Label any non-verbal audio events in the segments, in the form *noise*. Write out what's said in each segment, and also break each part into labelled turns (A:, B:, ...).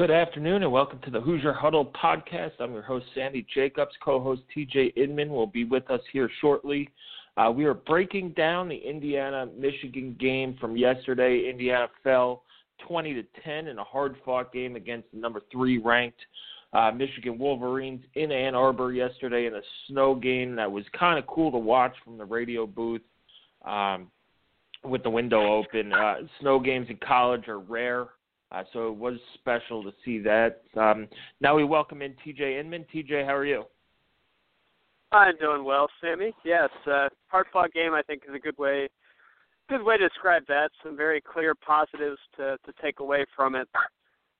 A: Good afternoon and welcome to the Hoosier Huddle podcast. I'm your host, Sammy Jacobs. Co host TJ Inman will be with us here shortly. Uh, we are breaking down the Indiana Michigan game from yesterday. Indiana fell 20 to 10 in a hard fought game against the number three ranked uh, Michigan Wolverines in Ann Arbor yesterday in a snow game that was kind of cool to watch from the radio booth um, with the window open. Uh, snow games in college are rare. Uh, so it was special to see that. Um, now we welcome in TJ Inman. TJ, how are you?
B: I'm doing well, Sammy. Yes, uh, hard fought game. I think is a good way, good way to describe that. Some very clear positives to to take away from it.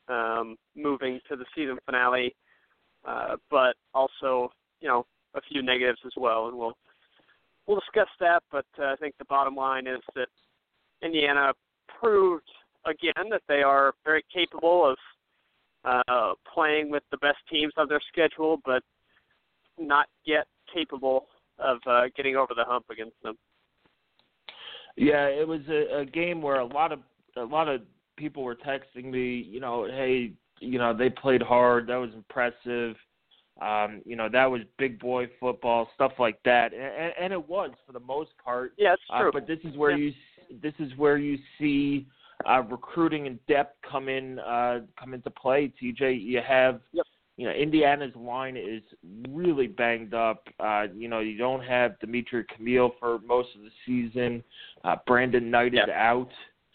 B: Um, moving to the season finale, uh, but also you know a few negatives as well, and we'll we'll discuss that. But uh, I think the bottom line is that Indiana proved again that they are very capable of uh, playing with the best teams on their schedule, but not yet capable of uh, getting over the hump against them.
A: Yeah, it was a, a game where a lot of a lot of people were texting me, you know, hey, you know, they played hard, that was impressive. Um, you know, that was big boy football, stuff like that, and, and it was for the most part.
B: Yeah, it's true.
A: Uh, but this is where
B: yeah.
A: you this is where you see uh, recruiting and depth come in uh, come into play. TJ, you have
B: yep.
A: you know Indiana's line is really banged up. Uh, you know you don't have Dimitric Camiel for most of the season. Uh, Brandon Knight
B: yep.
A: is out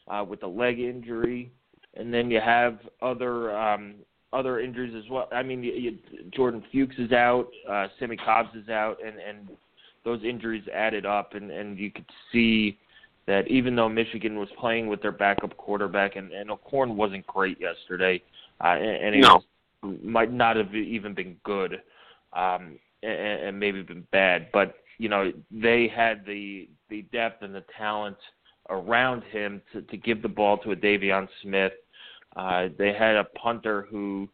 A: uh, with a leg injury, and then you have other um, other injuries as well. I mean, you, you, Jordan Fuchs is out, uh, Simmie Cobbs is out, and and those injuries added up, and and you could see that even though Michigan was playing with their backup quarterback and, and O'Korn wasn't great yesterday, uh, and, and he
B: no.
A: might not have even been good, um, and, and maybe been bad, but you know they had the the depth and the talent around him to, to give the ball to a De'Veon Smith. Uh, they had a punter who,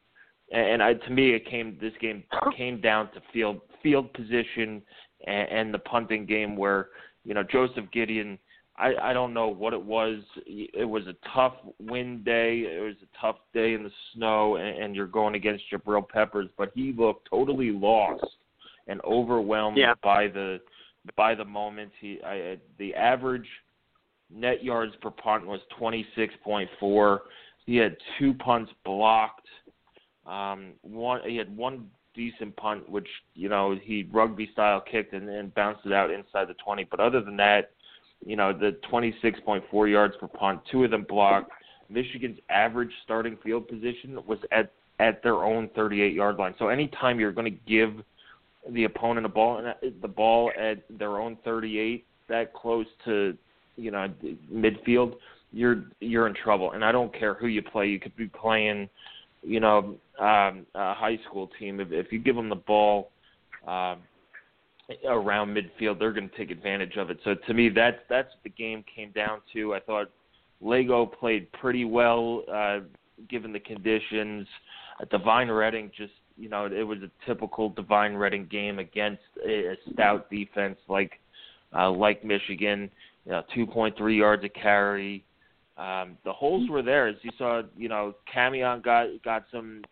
A: and I, to me, it came this game came down to field field position and, and the punting game where you know Joseph Gideon I, I don't know what it was. It was a tough wind day. It was a tough day in the snow, and, and you're going against Jabrill Peppers. But he looked totally lost and overwhelmed
B: yeah.
A: by the by the moment. He I, the average net yards per punt was 26.4. He had two punts blocked. Um, one he had one decent punt, which you know he rugby style kicked and, and bounced it out inside the 20. But other than that you know, the 26.4 yards per punt, two of them blocked. Michigan's average starting field position was at at their own 38 yard line. So anytime you're going to give the opponent a ball, the ball at their own 38, that close to you know midfield, you're you're in trouble. And I don't care who you play. You could be playing, you know, um, a high school team. If, if you give them the ball. Um, around midfield, they're going to take advantage of it. So to me, that's that's what the game came down to. I thought Lagow played pretty well uh, given the conditions. Uh, Devine Redding just you know it was a typical Devine Redding game against a, a stout defense like uh, like Michigan. You know, 2.3 yards a carry. Um, the holes were there, as you saw. You know, Camion got got some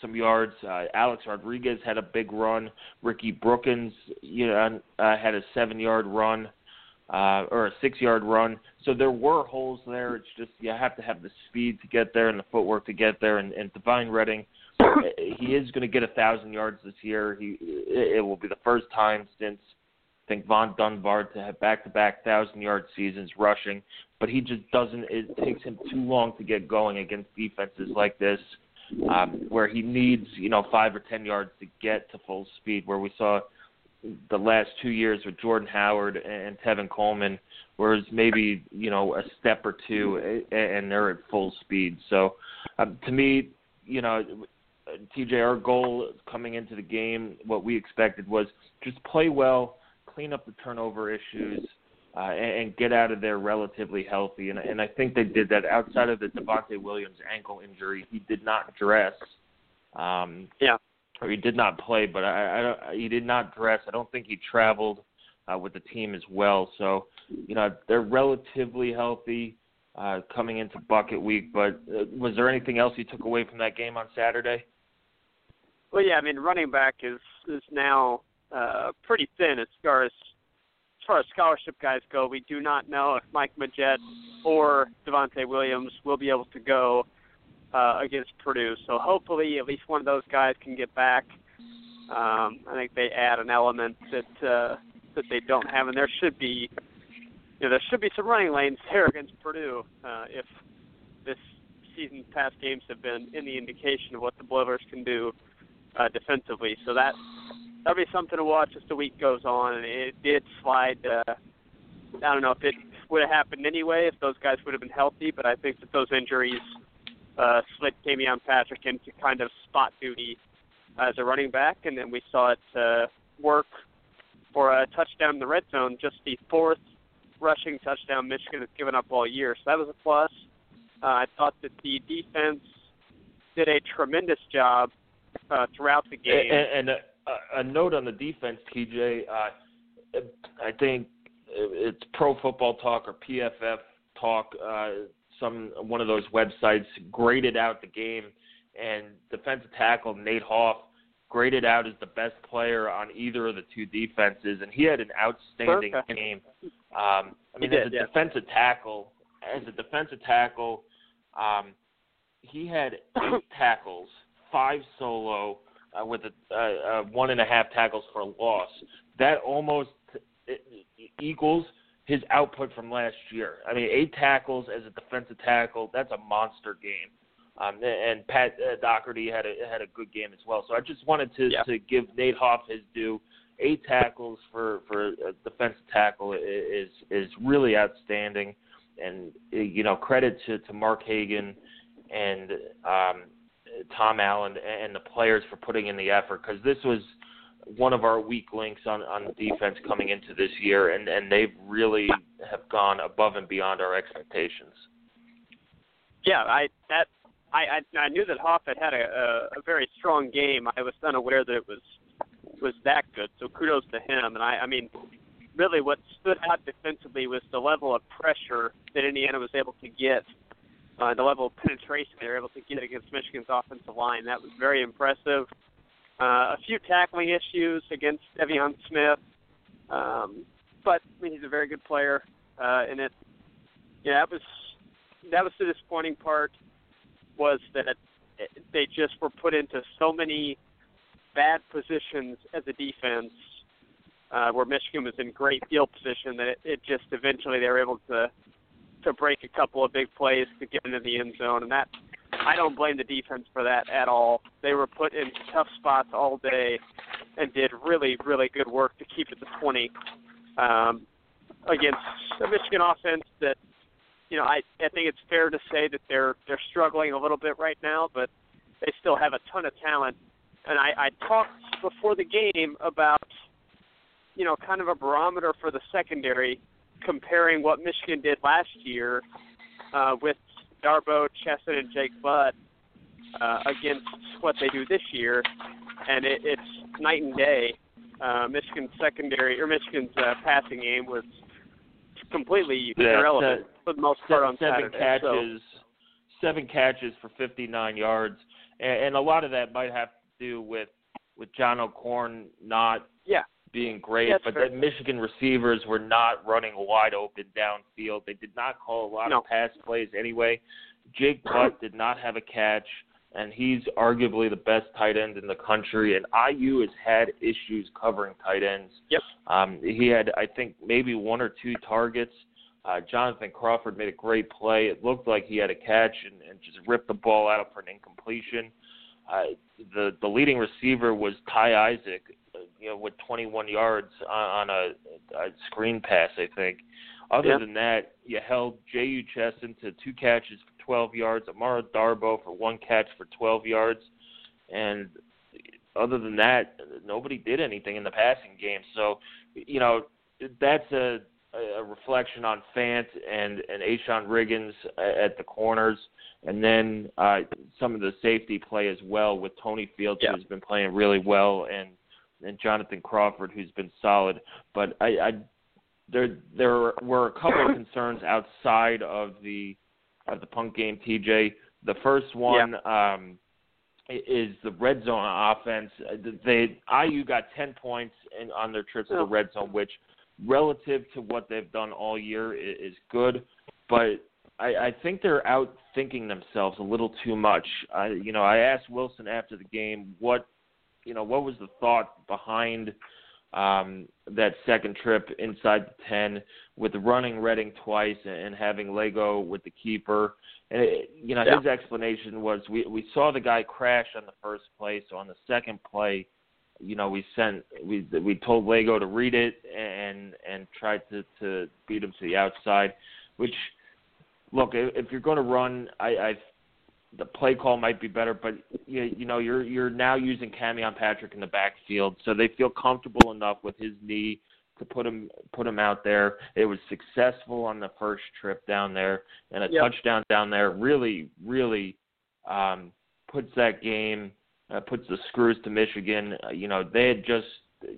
A: some yards. Uh, Alex Rodriguez had a big run. Ricky Brookins, you know, uh, had a seven-yard run uh, or a six-yard run. So there were holes there. It's just you have to have the speed to get there and the footwork to get there. And, and Devine Redding, *coughs* he is going to get a thousand yards this year. He it will be the first time since think Vaughn Dunbar to have back-to-back thousand-yard seasons rushing, but he just doesn't. It takes him too long to get going against defenses like this, um, where he needs you know five or ten yards to get to full speed. Where we saw the last two years with Jordan Howard and Tevin Coleman, whereas maybe you know a step or two and they're at full speed. So um, to me, you know, TJ, our goal coming into the game, what we expected was just play well, clean up the turnover issues, uh, and, and get out of there relatively healthy. And, and I think they did that. Outside of the Devonte Williams ankle injury, he did not dress. Um,
B: yeah.
A: Or he did not play, but I, I don't, he did not dress. I don't think he traveled uh, with the team as well. So, you know, they're relatively healthy uh, coming into bucket week. But uh, was there anything else you took away from that game on Saturday?
B: Well, yeah, I mean, running back is is now uh, pretty thin as far as as far as scholarship guys go. We do not know if Mike Majette or Devonte Williams will be able to go uh, against Purdue. So hopefully, at least one of those guys can get back. Um, I think they add an element that uh, that they don't have, and there should be, you know, there should be some running lanes there against Purdue uh, if this season past games have been any indication of what the Boilers can do uh, defensively. So that that'll be something to watch as the week goes on. And it did slide. Uh, I don't know if it would have happened anyway if those guys would have been healthy, but I think that those injuries uh, slid Camion Patrick into kind of spot duty as a running back, and then we saw it uh, work for a touchdown in the red zone, just the fourth rushing touchdown Michigan has given up all year. So that was a plus. Uh, I thought that the defense did a tremendous job uh, throughout the game.
A: And, and a, a note on the defense, TJ. Uh, I think it's Pro Football Talk or PFF Talk. Uh, some one of those websites graded out the game, and defensive tackle Nate Hoff graded out as the best player on either of the two defenses, and he had an outstanding
B: Okay.
A: game. Um, I mean,
B: He
A: as a
B: yeah.
A: defensive tackle, as a defensive tackle, um, he had eight *coughs* tackles, five solo, uh, with a, uh, uh, one and a half tackles for a loss. That almost uh, equals his output from last year. I mean, eight tackles as a defensive tackle, that's a monster game. Um, and Pat uh, Doherty had a had a good game as well. So I just wanted to
B: Yeah.
A: to give Nate Hoff his due. Eight tackles for for a defensive tackle is is really outstanding, and uh, you know credit to to Mark Hagen and um, Tom Allen and the players for putting in the effort because this was one of our weak links on on defense coming into this year, and and they've really have gone above and beyond our expectations.
B: Yeah, I that I I, I knew that Hoff had had a, a, a very strong game. I was unaware that it was was that good. So kudos to him. And I I mean, really, what stood out defensively was the level of pressure that Indiana was able to get, uh, the level of penetration they were able to get against Michigan's offensive line. That was very impressive. Uh, a few tackling issues against De'Veon Smith, um, but I mean, he's a very good player, uh, and it yeah, that was that was the disappointing part was that they just were put into so many bad positions as a defense uh, where Michigan was in great field position that it, it just eventually they were able to to break a couple of big plays to get into the end zone and that I don't blame the defense for that at all. They were put in tough spots all day and did really really good work to keep it to 20 um, against a Michigan offense that you know, I I think it's fair to say that they're they're struggling a little bit right now, but they still have a ton of talent. And I, I talked before the game about, you know, kind of a barometer for the secondary, comparing what Michigan did last year uh, with Darboh, Chesson, and Jake Butt uh, against what they do this year, and it, it's night and day. Uh, Michigan's secondary or Michigan's uh, passing game was completely
A: Yeah,
B: irrelevant for the most part on
A: seven
B: Saturday.
A: catches, seven catches for 59 yards, and, and a lot of that might have to do with with John O'Korn not
B: Yeah.
A: Being great,
B: That's
A: but
B: fair.
A: the Michigan receivers were not running wide open downfield. They did not call a lot
B: No.
A: of pass plays anyway. Jake Butt did not have a catch. and he's arguably the best tight end in the country. And IU has had issues covering tight ends.
B: Yep.
A: Um, he had, I think, maybe one or two targets. Uh, Jonathan Crawford made a great play. It looked like he had a catch and, and just ripped the ball out for an incompletion. Uh, the the leading receiver was Ty Isaac, you know, with 21 yards on, on a, a screen pass, I think. Other
B: Yep.
A: than that, you held Jehu Chesson to two catches for 12 yards, Amara Darboh for one catch for 12 yards, and other than that, nobody did anything in the passing game. So, you know, that's a a reflection on Fant and and A'Shon Riggins at the corners, and then uh, some of the safety play as well with Tony Fields,
B: Yeah.
A: who's been playing really well, and and Jonathan Crawford, who's been solid. But I, I there there were a couple of *coughs* concerns outside of the of the punt game. TJ, the first one. Um, i- is the red zone offense. Uh, They IU got ten points in, on their trips to the
B: Oh.
A: red zone, which relative to what they've done all year i- is good, but I, I think they're out thinking themselves a little too much. I, you know, I asked Wilson after the game what, you know, what was the thought behind um, that second trip inside the ten with running Redding twice and having Lagow with the keeper. And it, you know,
B: Yeah.
A: his explanation was we we saw the guy crash on the first play, so on the second play, you know, we sent we we told Lagow to read it and and tried to to beat him to the outside, which look if if you're going to run, I I the play call might be better, but you, you know you're you're now using Camion Patrick in the backfield, so they feel comfortable enough with his knee to put him put him out there. It was successful on the first trip down there, and a
B: Yep.
A: touchdown down there really really um, puts that game uh, puts the screws to Michigan. Uh, you know they had just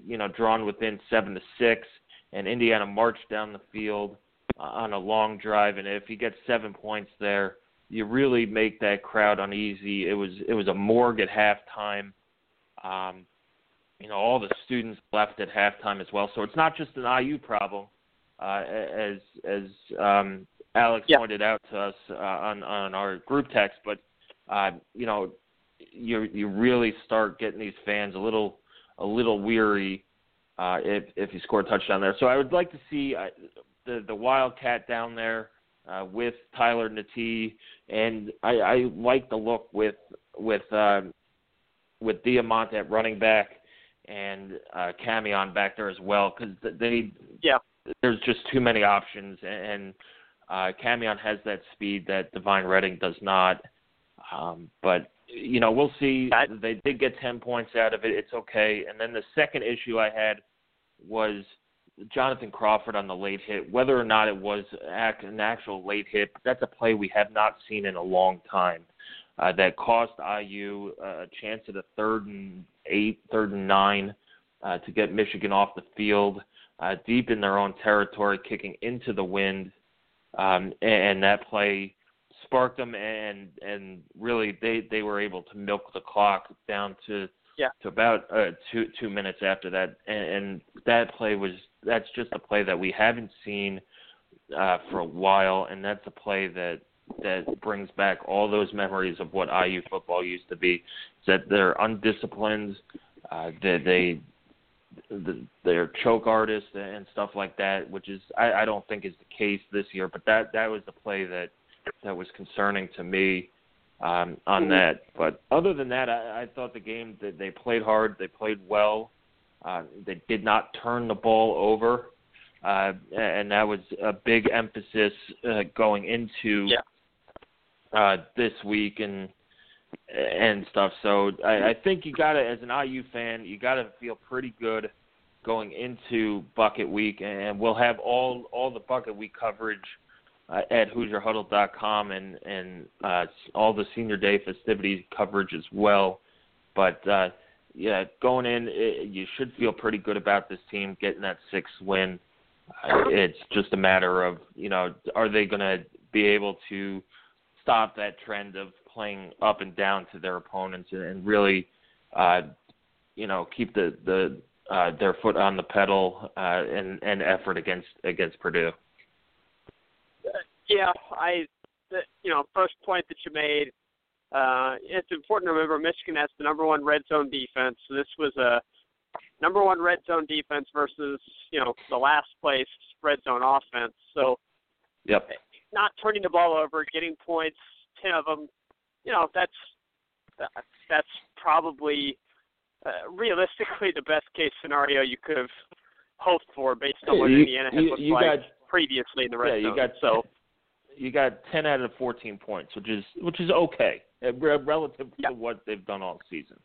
A: you know drawn within seven to six, and Indiana marched down the field uh, on a long drive, and if you get seven points there you really make that crowd uneasy. It was it was a morgue at halftime. Um, you know, all the students left at halftime as well. So it's not just an IU problem, uh, as as um, Alex
B: Yeah.
A: pointed out to us uh, on on our group text. But uh, you know, you you really start getting these fans a little a little weary uh, if if you score a touchdown there. So I would like to see uh, the the Wildcat down there uh, with Tyler Natee, and I, I like the look with with um, with Diamont at running back and uh, Camion back there as well because they
B: Yeah.
A: there's just too many options and uh, Camion has that speed that Devine Redding does not. Um, but you know we'll see.
B: I-
A: They did get ten points out of it. It's okay. And then the second issue I had was Jonathan Crawford on the late hit. Whether or not it was an actual late hit, that's a play we have not seen in a long time. Uh, that cost IU a chance at a third and eight, third and nine, uh, to get Michigan off the field, uh, deep in their own territory, kicking into the wind, um, and that play sparked them, and and really they they were able to milk the clock down to
B: Yeah.
A: to about uh, two two minutes after that, and, and that play was that's just a play that we haven't seen uh, for a while, and that's a play that that brings back all those memories of what IU football used to be. That they're undisciplined, uh, that they the, they're choke artists and stuff like that, which is I, I don't think is the case this year. But that that was the play that that was concerning to me um, on
B: Mhm.
A: that. But other than that, I, I thought the game that they played hard, they played well. Uh, they did not turn the ball over, uh, and that was a big emphasis uh, going into
B: Yeah.
A: uh, this week and and stuff. So I, I think you got to, as an IU fan, you got to feel pretty good going into Bucket Week, and we'll have all all the Bucket Week coverage uh, at HoosierHuddle.com and and uh, all the Senior Day festivities coverage as well. But uh, yeah, going in, it, you should feel pretty good about this team getting that sixth win. Uh, it's just a matter of you know, are they going to be able to stop that trend of playing up and down to their opponents and, and really, uh, you know, keep the the uh, their foot on the pedal uh, and and effort against against Purdue.
B: Yeah, I, the, you know, first point that you made, Uh, it's important to remember Michigan has the number one red zone defense. So this was a number one red zone defense versus you know the last place red zone offense. So
A: yep.
B: not turning the ball over, getting points, ten of them. You know that's that's probably uh, realistically the best case scenario you could have hoped for based on what
A: you,
B: Indiana had
A: you,
B: looked
A: you
B: like
A: got,
B: previously in the red
A: yeah,
B: zone.
A: You got,
B: so
A: you got ten out of fourteen points, which is which is okay uh, relative
B: yeah.
A: to what they've done all season.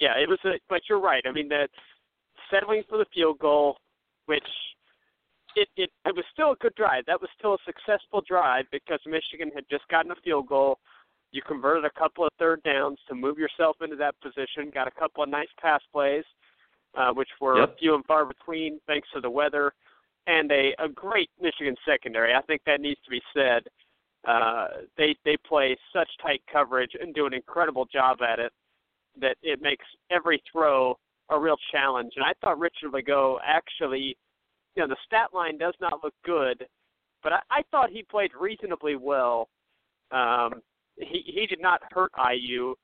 B: Yeah, it was. A, but you're right. I mean, that settling for the field goal, which it, it it was still a good drive. That was still a successful drive because Michigan had just gotten a field goal. You converted a couple of third downs to move yourself into that position. Got a couple of nice pass plays, uh, which were
A: yep.
B: few and far between thanks to the weather, and a a great Michigan secondary. I think that needs to be said. Uh, they they play such tight coverage and do an incredible job at it that it makes every throw a real challenge. And I thought Richard Lagow actually, you know, the stat line does not look good, but I, I thought he played reasonably well. Um, he he did not hurt IU,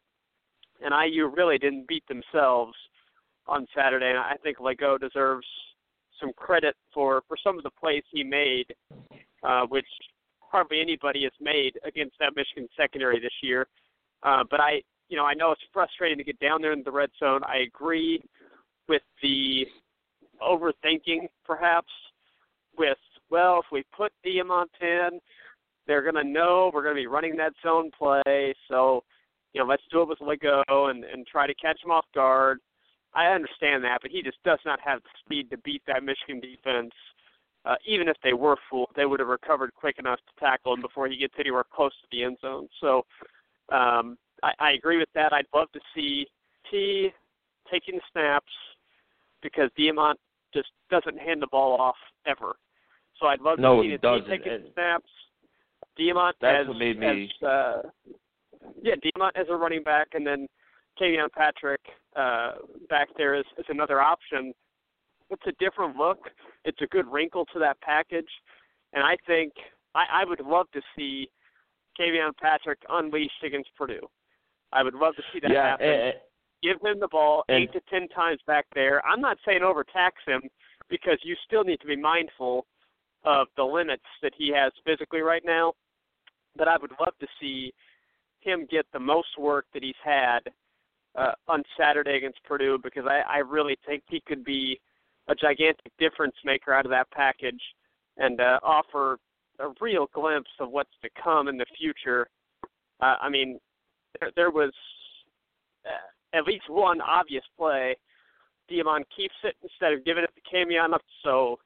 B: and IU really didn't beat themselves on Saturday. And I think Lagow deserves some credit for for some of the plays he made, uh, which hardly anybody has made against that Michigan secondary this year. Uh, but I, you know, I know it's frustrating to get down there in the red zone. I agree with the overthinking, perhaps, with well, if we put Diamont in, they're to know we're to be running that zone play. So, you know, let's do it with Lagow and and try to catch him off guard. I understand that, but he just does not have the speed to beat that Michigan defense. Uh, even if they were fooled, they would have recovered quick enough to tackle him before he gets anywhere close to the end zone. So um, I, I agree with that. I'd love to see T taking snaps because Diamont just doesn't hand the ball off ever. So I'd love
A: no,
B: to see T taking
A: And
B: snaps. Diamont
A: that's
B: as,
A: what made me.
B: as uh, yeah, Diamont as a running back, and then Camion Patrick uh, back there is, is another option. It's a different look. It's a good wrinkle to that package, and I think I, I would love to see Camion Patrick unleashed against Purdue. I would love to see that
A: yeah,
B: happen.
A: and,
B: Give him the ball
A: and-
B: eight to ten times back there. I'm not saying overtax him because you still need to be mindful of the limits that he has physically right now. But I would love to see him get the most work that he's had uh, on Saturday against Purdue because I, I really think he could be a gigantic difference maker out of that package and uh, offer a real glimpse of what's to come in the future. Uh, I mean, there, there was uh, at least one obvious play. Diamont keeps it instead of giving it to Camion up, so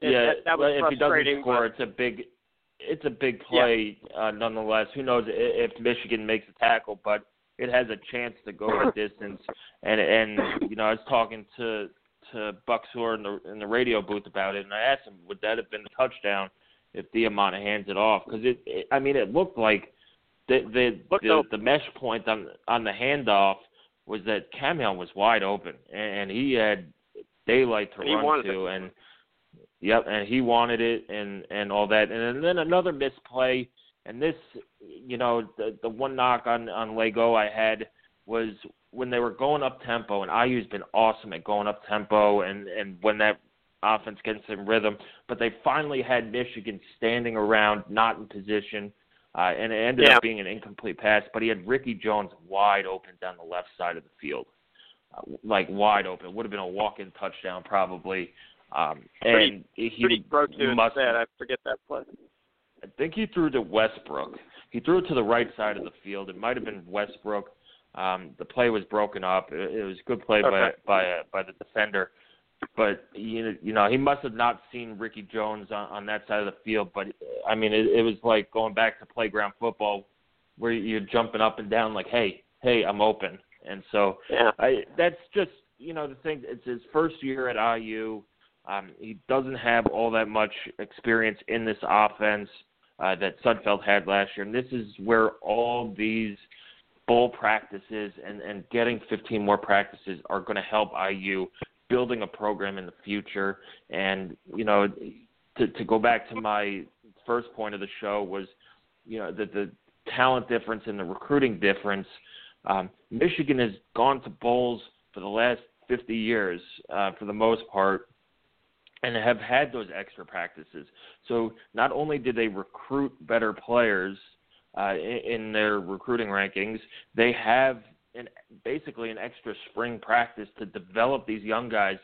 B: it,
A: yeah,
B: that, that was
A: well, if he doesn't score,
B: but-
A: it's a big, it's a big play uh, nonetheless. Who knows if Michigan makes a tackle, but it has a chance to go a *coughs* distance. And and you know, I was talking to to Bucksor in the in the radio booth about it, and I asked him, would that have been a touchdown if Diamont hands it off? Because it, it, I mean, it looked like the the
B: Looked
A: the, the mesh point on on the handoff was that Camion was wide open, and, and he had daylight to run to,
B: it.
A: and Yep, and he wanted it and and all that, and then another misplay. And this, you know, the the one knock on on Lagow I had was when they were going up tempo, and IU's been awesome at going up tempo, and and when that offense gets in rhythm. But they finally had Michigan standing around, not in position, uh, and it ended
B: Yeah.
A: up being an incomplete pass. But he had Ricky Jones wide open down the left side of the field, uh, like wide open. It would have been a walk-in touchdown probably. Um,
B: Pretty-
A: and he
B: Pretty throw to
A: must.
B: instead. I forget that play.
A: I think he threw to Westbrook. He threw it to the right side of the field. It might have been Westbrook. Um, the play was broken up. It, it was a good play
B: Okay.
A: by by uh, by the defender, but you you know he must have not seen Ricky Jones on, on that side of the field. But I mean, it, it was like going back to playground football, where you're jumping up and down like, hey, hey, I'm open. And so
B: Yeah.
A: I that's just you know the thing. It's his first year at IU. Um, he doesn't have all that much experience in this offense uh, that Sudfeld had last year, and this is where all these bowl practices and and getting 15 more practices are going to help IU building a program in the future. And you know, to to go back to my first point of the show was, you know, that the talent difference and the recruiting difference. Um, Michigan has gone to bowls for the last 50 years, uh, for the most part, and have had those extra practices. So not only did they recruit better players uh, in, their recruiting rankings, they have an, basically an extra spring practice to develop these young guys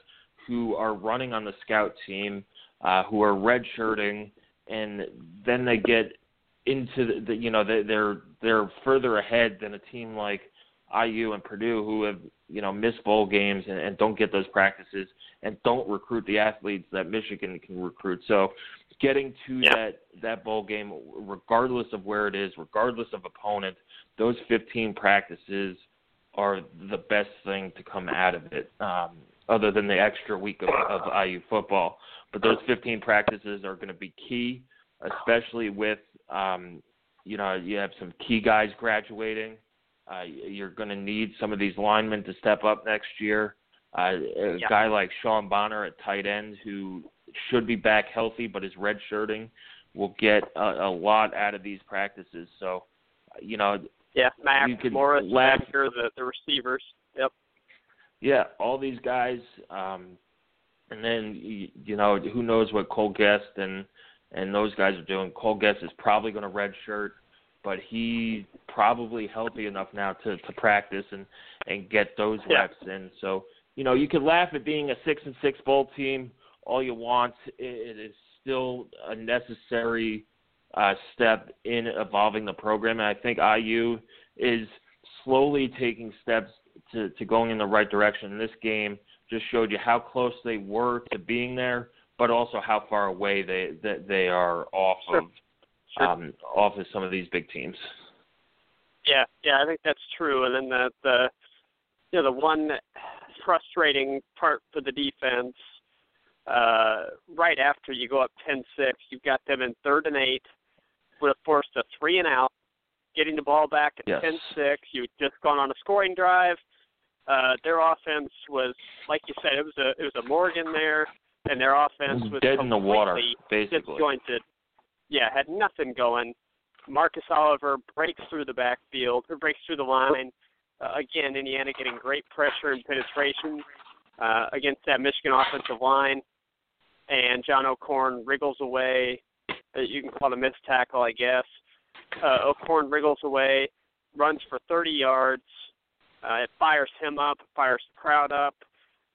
A: who are running on the scout team, uh, who are redshirting, and then they get into the, you know they, they're they're further ahead than a team like IU and Purdue who have you know missed bowl games and, and don't get those practices and don't recruit the athletes that Michigan can recruit. So getting to
B: yeah.
A: that that bowl game, regardless of where it is, regardless of opponent, those 15 practices are the best thing to come out of it, um, other than the extra week of, of IU football. But those 15 practices are going to be key, especially with um, you know you have some key guys graduating. Uh, you're going to need some of these linemen to step up next year. Uh, a
B: yeah.
A: guy like Sean Bonner at tight end, who should be back healthy but is redshirting, will get a, a lot out of these practices. So, you know,
B: yeah, Max
A: you could
B: Morris,
A: laugh-
B: Baxter, the the receivers. Yep.
A: yeah, all these guys, um, and then you, you know who knows what Cole Gest and and those guys are doing. Cole Gest is probably going to redshirt, but he's probably healthy enough now to to practice and and get those
B: Yeah.
A: reps in. So you know you could laugh at being a six and six bowl team all you want. It, is still a necessary uh, step in evolving the program, and I think IU is slowly taking steps to, to going in the right direction. And this game just showed you how close they were to being there, but also how far away they that they are off
B: Sure.
A: of
B: Sure.
A: um, off of some of these big teams.
B: Yeah, yeah, I think that's true. And then the the you know the one frustrating part for the defense, uh, right after you go up 10-6, you've got them in third and eight, would have forced a three and out, getting the ball back at
A: Yes.
B: 10-6. You'd just gone on a scoring drive. Uh, their offense was, like you said, it was a it was a Morgan there, and their offense was
A: Dead in the water, basically.
B: disjointed. Yeah, had nothing going. Marcus Oliver breaks through the backfield, or breaks through the line. Uh, again, Indiana getting great pressure and penetration uh, against that Michigan offensive line, and John O'Korn wriggles away. Uh, you can call it a missed tackle, I guess. Uh, O'Korn wriggles away, runs for 30 yards. Uh, it fires him up, fires the crowd up.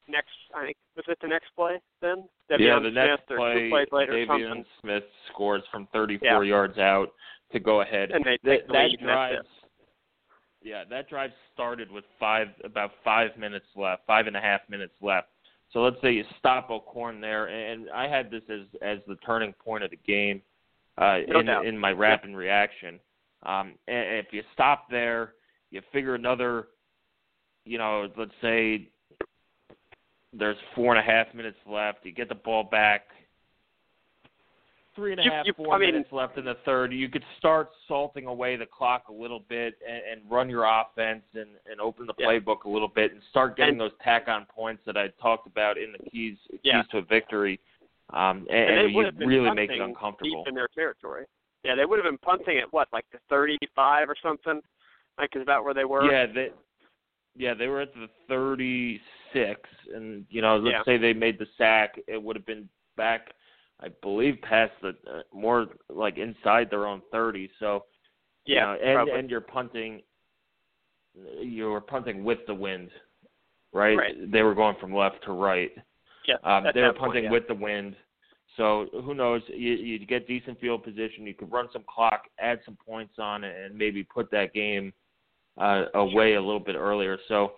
B: Next, I think was it the next play then?
A: yeah, the next
B: Smith or
A: play,
B: plays later, or De'Veon.
A: Smith scores from 34
B: Yeah.
A: yards out to go ahead.
B: And they
A: that,
B: take the
A: that
B: lead, and that's
A: drive,
B: it.
A: Yeah, that drive started with five about five minutes left, five and a half minutes left. So let's say you stop O'Korn there, and I had this as as the turning point of the game uh,
B: No
A: in
B: doubt.
A: in my rapid reaction. Um, and if you stop there, you figure another, you know, let's say there's four and a half minutes left. You get the ball back. Three and a
B: You-
A: half,
B: you-
A: four
B: I mean-
A: minutes left in the third. You could start salting away the clock a little bit and, and run your offense and, and open the
B: Yeah.
A: playbook a little bit and start getting
B: And-
A: those tack on points that I talked about in the keys keys to a victory. Um, and,
B: And
A: you really make it uncomfortable.
B: Deep in their territory. Yeah, they would have been punting at what, like the 35 or something? Like, is that where they were?
A: Yeah, they yeah, they were at the 36 and you know, let's
B: Yeah.
A: say they made the sack, it would have been back I believe past the uh, more like inside their own 30. So, you
B: Yeah,
A: know, and
B: probably.
A: and you're punting you were punting with the wind. Right?
B: Right.
A: They were going from left to right.
B: yeah,
A: Um, they were
B: that point,
A: punting
B: yeah.
A: with the wind. So who knows? You, you get decent field position. You could run some clock, add some points on it, and maybe put that game uh, away a little bit earlier. So,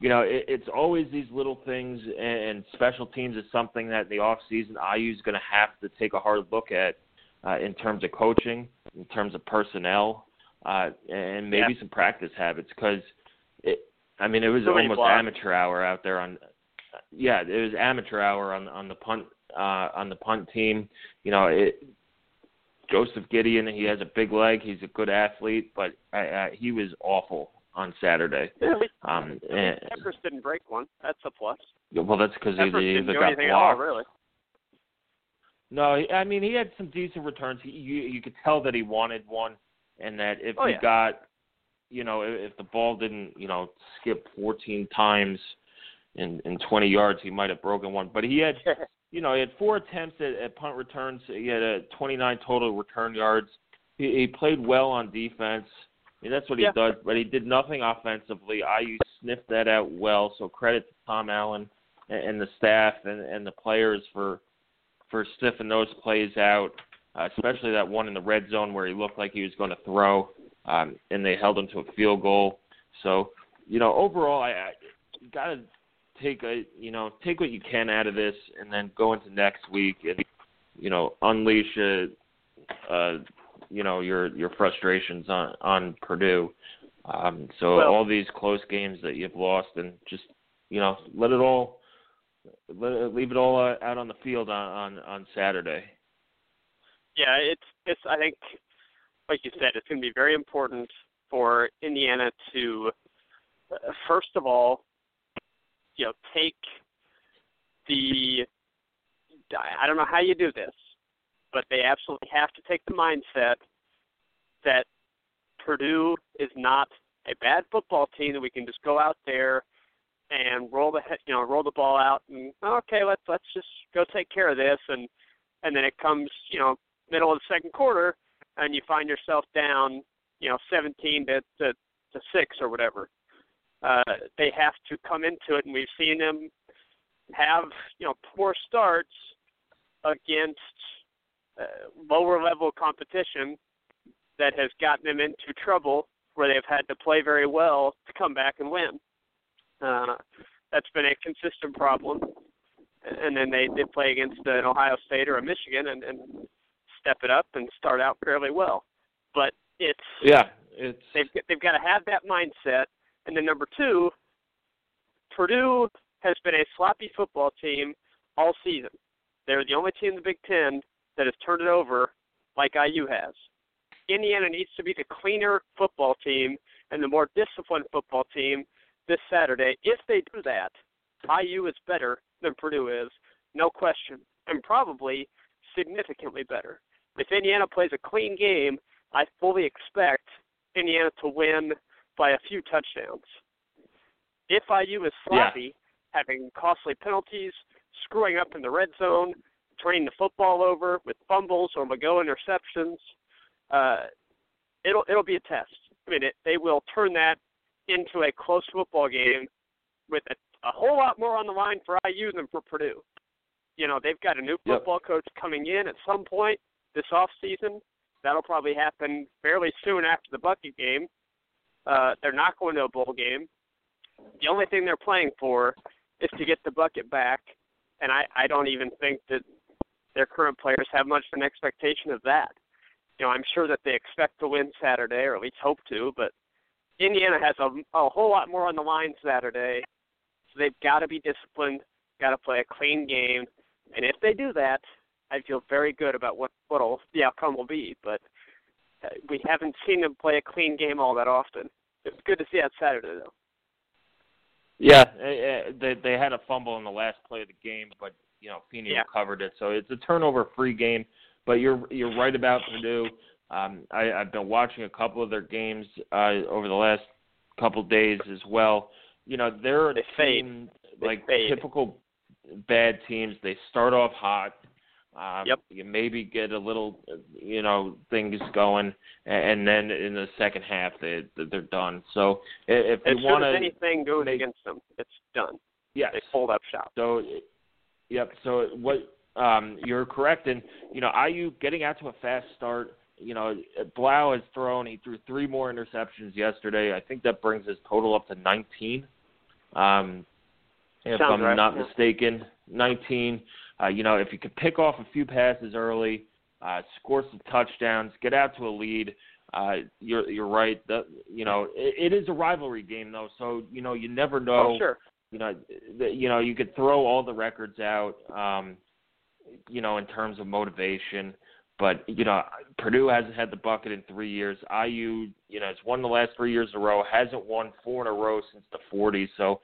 A: you know, it, it's always these little things, and, and special teams is something that in the off season IU is going to have to take a hard look at uh, in terms of coaching, in terms of personnel, uh, and maybe
B: Yeah.
A: some practice habits. Because it, I mean, it was
B: So
A: almost amateur hour out there on. Yeah, it was amateur hour on on the punt uh, on the punt team. You know, it, Joseph Gideon, he has a big leg. He's a good athlete, but I, I, he was awful on Saturday.
B: Yeah, least
A: Um, and,
B: Peppers didn't break one. That's a plus.
A: well, that's because he, either got
B: at all,
A: blocked.
B: really.
A: No, he- I mean he had some decent returns. He, you you could tell that he wanted one. and that if
B: Oh,
A: he
B: yeah.
A: got, you know, if, if the ball didn't, you know, skip 14 times in in 20 yards, he might have broken one. But he had, *laughs* you know, he had four attempts at, at punt returns. He had a 29 total return yards. He, he played well on defense. I mean, that's what he
B: Yeah.
A: does, but he did nothing offensively. IU sniffed that out well. So credit to Tom Allen and, and the staff and, and the players for for sniffing those plays out, uh, especially that one in the red zone where he looked like he was going to throw, um, and they held him to a field goal. So, you know, overall, I, I got to take a you know take what you can out of this, and then go into next week and you know unleash a, uh, you know your your frustrations on on Purdue. Um, so
B: Well-
A: all these close games that you've lost, and just you know let it all let it, leave it all uh, out on the field on on, on Saturday.
B: yeah, it's it's. I think, like you said, it's going to be very important for Indiana to, uh, first of all, you know, take the. I don't know how you do this, but they absolutely have to take the mindset that Purdue is not a bad football team that we can just go out there and roll the you know roll the ball out and okay let's let's just go take care of this and and then it comes you know middle of the second quarter and you find yourself down you know 17 to to, to 6 or whatever. Uh they have to come into it and we've seen them have you know poor starts against uh, lower level competition that has gotten them into trouble where they've had to play very well to come back and win uh, that's been a consistent problem. And then they they play against an Ohio State or a Michigan and, and step it up and start out fairly well. But it's
A: Yeah, it's
B: they've they've got to have that mindset. And then number two, Purdue has been a sloppy football team all season. They're the only team in the Big Ten that has turned it over like IU has. Indiana needs to be the cleaner football team and the more disciplined football team this Saturday. If they do that, IU is better than Purdue is, no question, and probably significantly better. If Indiana plays a clean game, I fully expect Indiana to win by a few touchdowns. If IU is sloppy, having costly penalties, screwing up in the red zone, turning the football over with fumbles or McGo interceptions, uh, it'll it'll be a test. I mean, it, they will turn that into a close football game with a, a whole lot more on the line for IU than for Purdue. You know, they've got a new
A: Yep.
B: football coach coming in at some point this off season. That'll probably happen fairly soon after the bucket game. Uh, they're not going to a bowl game. The only thing they're playing for is to get the bucket back, and I, I don't even think that their current players have much of an expectation of that. You know, I'm sure that they expect to win Saturday, or at least hope to, but Indiana has a, a whole lot more on the line Saturday, so they've got to be disciplined, got to play a clean game, and if they do that, I feel very good about what what'll the outcome will be. But uh, we haven't seen them play a clean game all that often. It's good to see that Saturday though.
A: Yeah, eh, eh, they they had a fumble in the last play of the game, but you know Feeney
B: Yeah.
A: recovered it, so it's a turnover-free game. But you're you're right about Purdue. Um, I, I've been watching a couple of their games uh, over the last couple of days as well. You know they're a
B: They fade.
A: team
B: They
A: like
B: fade.
A: typical bad teams. They start off hot. Um,
B: Yep.
A: You maybe get a little, you know, things going, and then in the second half they they're done. So if
B: As
A: you want to
B: anything goes
A: make-
B: against them, it's done.
A: Yes.
B: They fold up shop.
A: So, yep. So what um, you're correct, and you know IU getting out to a fast start. You know, Blough has thrown. He threw three more interceptions yesterday. I think that brings his total up to 19. Um, if
B: Sounds
A: I'm
B: right,
A: not
B: yeah.
A: mistaken, 19. Uh, you know, if you could pick off a few passes early, uh, score some touchdowns, get out to a lead. Uh, you're you're right. That you know it, it is a rivalry game though, so you know you never know
B: Oh, sure.
A: You know, the, you know, you could throw all the records out, um, you know, in terms of motivation. But you know, Purdue hasn't had the bucket in three years. IU, you know, it's won the last three years in a row. Hasn't won four in a row since the '40s. So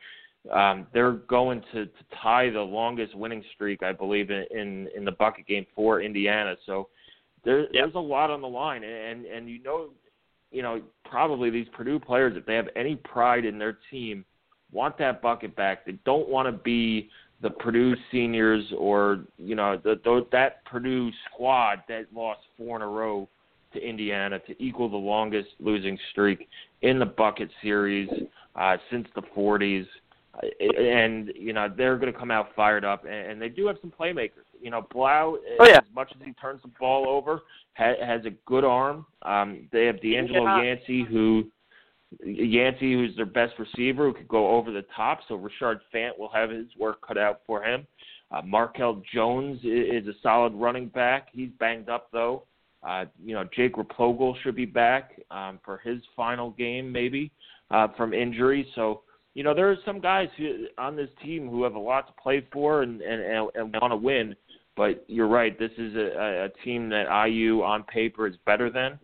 A: um, they're going to, to tie the longest winning streak, I believe, in in, in the bucket game for Indiana. So there,
B: Yep.
A: there's a lot on the line, and and you know, you know, probably these Purdue players, if they have any pride in their team, want that bucket back. They don't want to be the Purdue seniors or you know the, the that Purdue squad that lost four in a row to Indiana to equal the longest losing streak in the bucket series uh, since the 40s. And you know they're going to come out fired up, and they do have some playmakers. You know, Blough,
B: oh, yeah.
A: as much as he turns the ball over, ha- has a good arm. Um, they have D'Angelo
B: yeah.
A: Yancey, who Yancey, who's their best receiver, who could go over the top. So Rashard Fant will have his work cut out for him. Uh, Markell Jones is a solid running back. He's banged up though. Uh, you know, Jake Replogle should be back um, for his final game, maybe uh, from injury. So, you know, there are some guys who, on this team who have a lot to play for and and, and, and want to win. But you're right. This is a, a team that IU on paper is better than,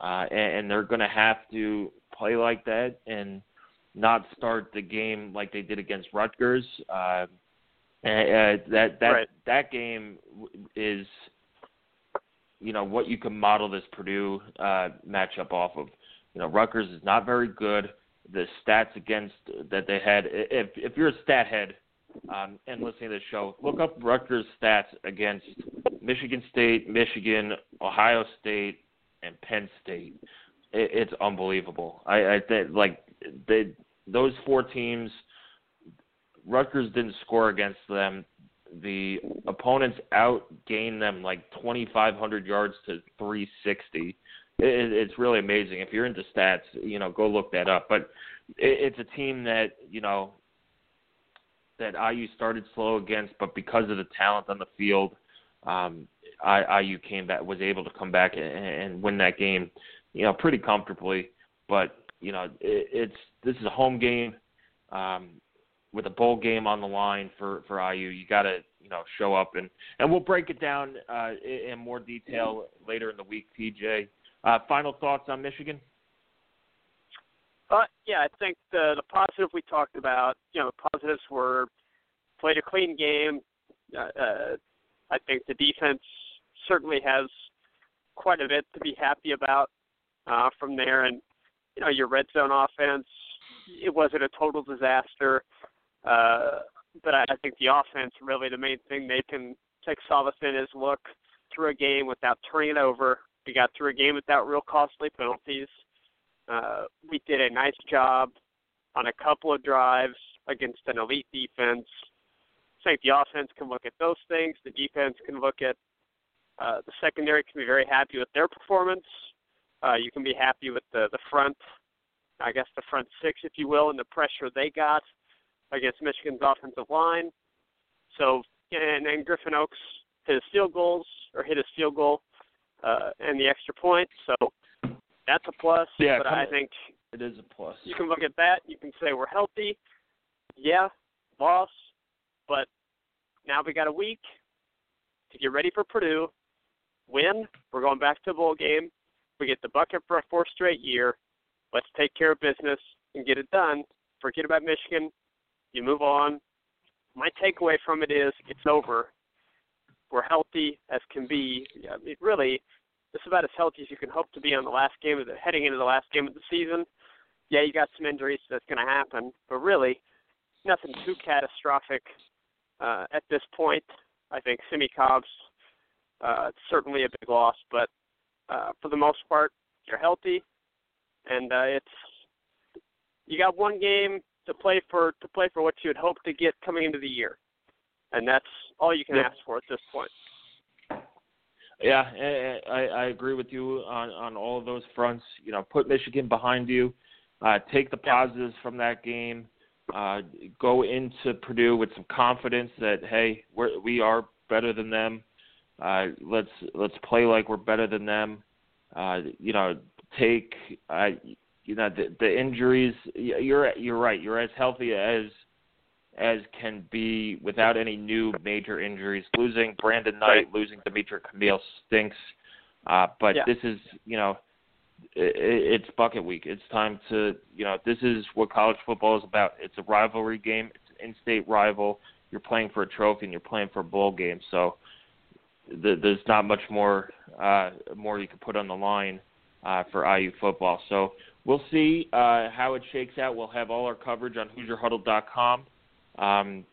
A: uh, and, and they're going to have to play like that and not start the game like they did against Rutgers. Uh, and, uh, that that
B: right.
A: that game is you know what you can model this Purdue uh, matchup off of. You know, Rutgers is not very good. The stats against that they had. If if you're a stat head um, and listening to the show, look up Rutgers stats against Michigan State, Michigan, Ohio State, and Penn State. It, it's unbelievable. I, I think like they those four teams. Rutgers didn't score against them the opponents outgained them like 2,500 yards to 360. It, it's really amazing. If you're into stats, you know, go look that up. But it, it's a team that you know that IU started slow against, but because of the talent on the field, um, I, IU came back, was able to come back and, and win that game, you know, pretty comfortably. But you know, it, it's this is a home game. Um, with a bowl game on the line for for IU, you got to you know show up and and we'll break it down uh, in more detail later in the week. TJ, uh, final thoughts on Michigan?
B: Uh, yeah, I think the the positive we talked about, you know, the positives were played a clean game. Uh, uh, I think the defense certainly has quite a bit to be happy about uh, from there, and you know, your red zone offense, it wasn't a total disaster. Uh, but I, I think the offense really the main thing they can take solace in is look through a game without turning it over. We got through a game without real costly penalties. Uh, we did a nice job on a couple of drives against an elite defense. I think the offense can look at those things. The defense can look at uh, the secondary can be very happy with their performance. Uh, you can be happy with the the front, I guess the front six, if you will, and the pressure they got against Michigan's offensive line. So, and, and Griffin Oakes hit his field goals or hit his field goal uh, and the extra point. So that's a plus.
A: Yeah,
B: but I think
A: it is a plus.
B: You can look at that. You can say we're healthy. Yeah, loss, but now we got a week to get ready for Purdue. Win. We're going back to the bowl game. We get the bucket for a fourth straight year. Let's take care of business and get it done. Forget about Michigan you move on. My takeaway from it is it's over. We're healthy as can be. I mean, really, it's about as healthy as you can hope to be on the last game of the heading into the last game of the season. Yeah, you got some injuries that's going to happen, but really, nothing too catastrophic uh, at this point. I think Simmie Cobbs uh, certainly a big loss, but uh, for the most part, you're healthy, and uh, it's you got one game to play for to play for what you would hope to get coming into the year, and that's all you can
A: yep.
B: ask for at this point.
A: Yeah, I, I agree with you on on all of those fronts. You know, put Michigan behind you, uh, take the positives from that game, uh, go into Purdue with some confidence that hey, we're, we are better than them. Uh, let's let's play like we're better than them. Uh, you know, take uh, you know the the injuries. You're you're right. You're as healthy as as can be without any new major injuries. Losing Brandon Knight, losing Dimitric Camiel stinks. Uh, but
B: yeah.
A: this is you know it, it's bucket week. It's time to you know this is what college football is about. It's a rivalry game. It's an in-state rival. You're playing for a trophy and you're playing for a bowl game. So the, there's not much more uh, more you can put on the line uh, for IU football. So we'll see uh, how it shakes out. We'll have all our coverage on HoosierHuddle.com. Um,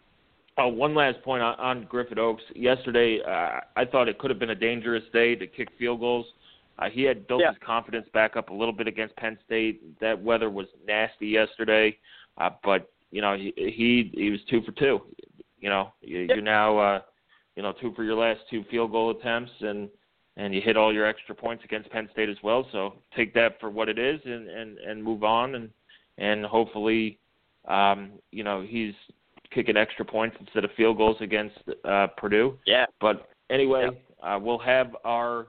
A: oh, one last point on, on Griffin Oakes. Yesterday, uh, I thought it could have been a dangerous day to kick field goals. Uh, he had built
B: Yeah.
A: his confidence back up a little bit against Penn State. That weather was nasty yesterday, uh, but you know he he, he was two for two. You know you, you're now uh, you know two for your last two field goal attempts, and and you hit all your extra points against Penn State as well. So take that for what it is, and and and move on, and and hopefully, um, you know he's kicking extra points instead of field goals against uh, Purdue.
B: Yeah.
A: But anyway, uh, we'll have our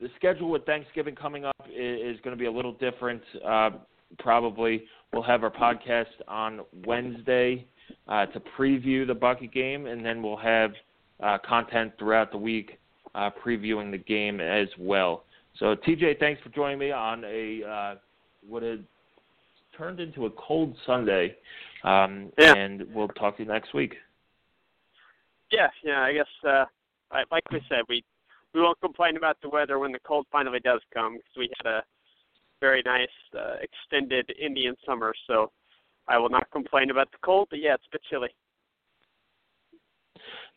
A: the schedule with Thanksgiving coming up is, is going to be a little different. Uh, probably we'll have our podcast on Wednesday uh, to preview the bucket game, and then we'll have uh, content throughout the week uh, previewing the game as well. So TJ, thanks for joining me on a uh, what had turned into a cold Sunday, um,
B: Yeah.
A: and we'll talk to you next week.
B: Yeah, yeah. I guess, uh, I- like we said, we we won't complain about the weather when the cold finally does come because we had a very nice uh, extended Indian summer. So I will not complain about the cold, but yeah, it's a bit chilly.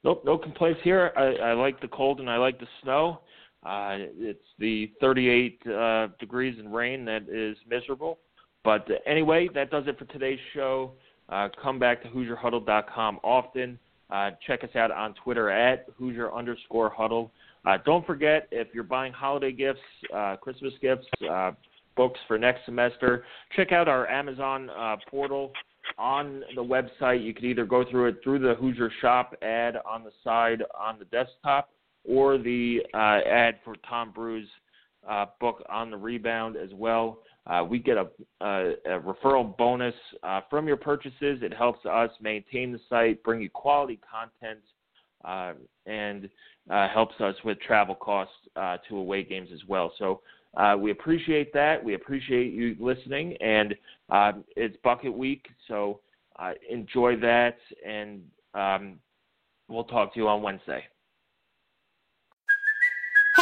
A: No, no complaints here. I, I like the cold and I like the snow. Uh, it's the 38 uh, degrees and rain that is miserable. But anyway, that does it for today's show. Uh, come back to HoosierHuddle.com often. Uh, check us out on Twitter at Hoosier underscore Huddle. Uh, don't forget, if you're buying holiday gifts, uh, Christmas gifts, uh, books for next semester, check out our Amazon uh, portal on the website. You could either go through it through the Hoosier Shop ad on the side on the desktop or the uh, ad for Tom Brew's uh, book on the rebound as well. Uh, we get a, a, a referral bonus uh, from your purchases. It helps us maintain the site, bring you quality content, uh, and uh, helps us with travel costs to away games as well. So uh, we appreciate that. We appreciate you listening, and um, it's bucket week, so uh, enjoy that, and um, we'll talk to you on Wednesday.